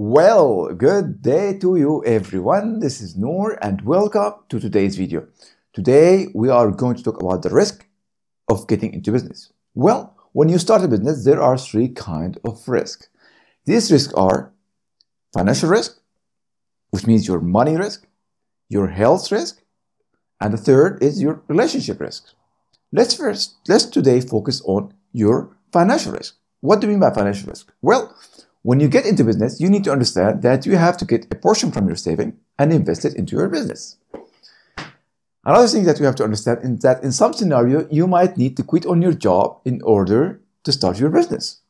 Well, good day to you everyone. This is Nour and welcome to today's video. Today we are going to talk about the risk of getting into business. Well, when you start a business, there are three kinds of risk. These risks are financial risk, which means your money risk, your health risk, and the third is your relationship risk. Let's first, let's today focus on your financial risk. What do you mean by financial risk? Well, when you get into business, you need to understand that you have to get a portion from your saving and invest it into your business. Another thing that you have to understand is that in some scenario, you might need to quit on your job in order to start your business.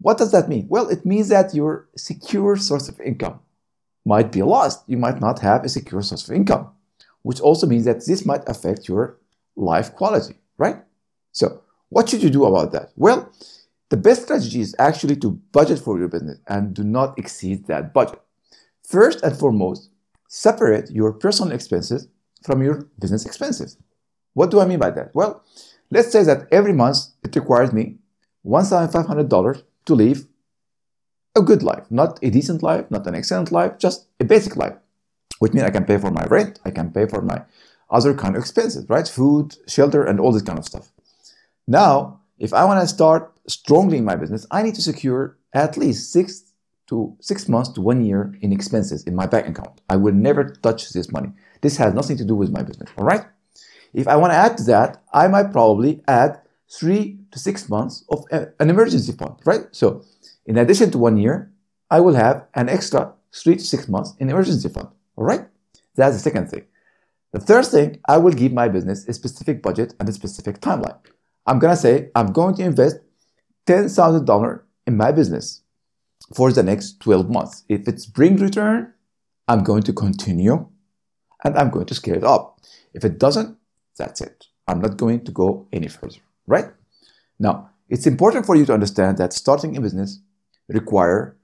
What does that mean? Well, it means that your secure source of income might be lost. You might not have a secure source of income, which also means that this might affect your life quality, right? So, what should you do about that? Well, the best strategy is actually to budget for your business and do not exceed that budget. First and foremost, separate your personal expenses from your business expenses. What do I mean by that? Well, let's say that every month it requires me $1,500 to live a good life, not a decent life, not an excellent life, just a basic life, which means I can pay for my rent, I can pay for my other kind of expenses, right? Food, shelter, and all this kind of stuff. Now, if I want to start strongly in my business, I need to secure at least six to six months to one year in expenses in my bank account. I will never touch this money. This has nothing to do with my business. All right. If I want to add to that, I might probably add three to six months of an emergency fund, right? So, in addition to one year, I will have an extra three to six months in emergency fund. All right. That's the second thing. The third thing, I will give my business a specific budget and a specific timeline. I'm gonna say I'm going to invest $10,000 in my business for the next 12 months. If it's bring return, I'm going to continue and I'm going to scale it up. If it doesn't, that's it. I'm not going to go any further, right? Now, it's important for you to understand that starting a business require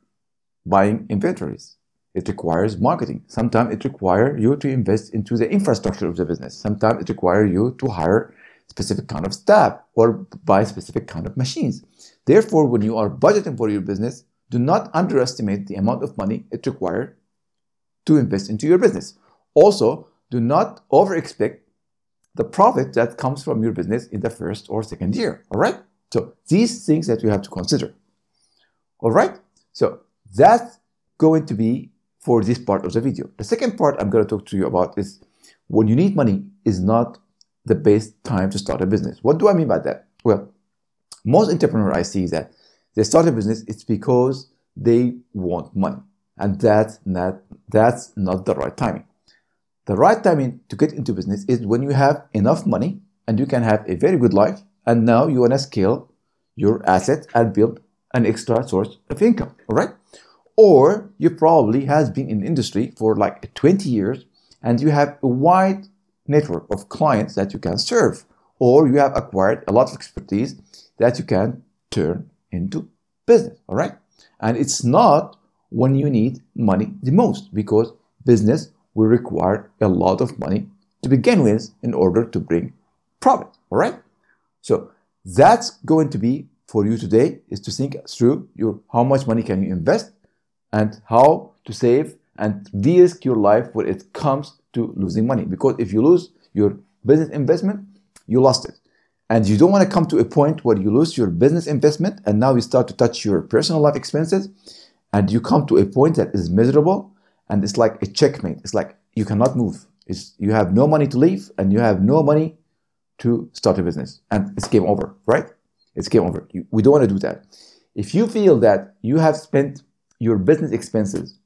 buying inventories. It requires marketing. Sometimes it requires you to invest into the infrastructure of the business. Sometimes it requires you to hire specific kind of staff or buy specific kind of machines. Therefore, when you are budgeting for your business, do not underestimate the amount of money it requires to invest into your business. Also, do not over expect the profit that comes from your business in the first or second year. All right? So, these things that you have to consider. All right? So, that's going to be for this part of the video. The second part I'm going to talk to you about is when you need money is not the best time to start a business. What do I mean by that? Well, most entrepreneurs I see that they start a business, it's because they want money. And that's not, that's not the right timing. The right timing to get into business is when you have enough money and you can have a very good life. And now you want to scale your assets and build an extra source of income. All right. Or you probably has been in industry for like 20 years and you have a wide network of clients that you can serve, or you have acquired a lot of expertise that you can turn into business. All right. And it's not when you need money the most because business will require a lot of money to begin with in order to bring profit. All right. So that's going to be for you today is to think through your how much money can you invest and how to save and de-risk your life when it comes to losing money. Because if you lose your business investment, you lost it. And you don't want to come to a point where you lose your business investment and now you start to touch your personal life expenses and you come to a point that is miserable and it's like a checkmate. It's like you cannot move. It's, you have no money to leave and you have no money to start a business and it's game over, right? It's game over. You, we don't want to do that. If you feel that you have spent your business expenses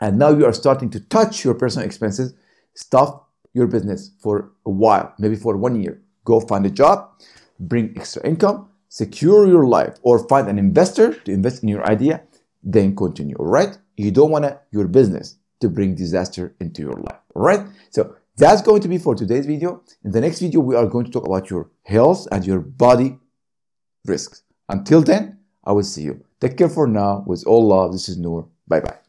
and now you are starting to touch your personal expenses, stop your business for a while, maybe for one year. Go find a job, bring extra income, secure your life, or find an investor to invest in your idea, then continue, all right? You don't want your business to bring disaster into your life, all right? So that's going to be for today's video. In the next video, we are going to talk about your health and your body risks. Until then, I will see you. Take care for now. With all love, this is Nour. Bye bye.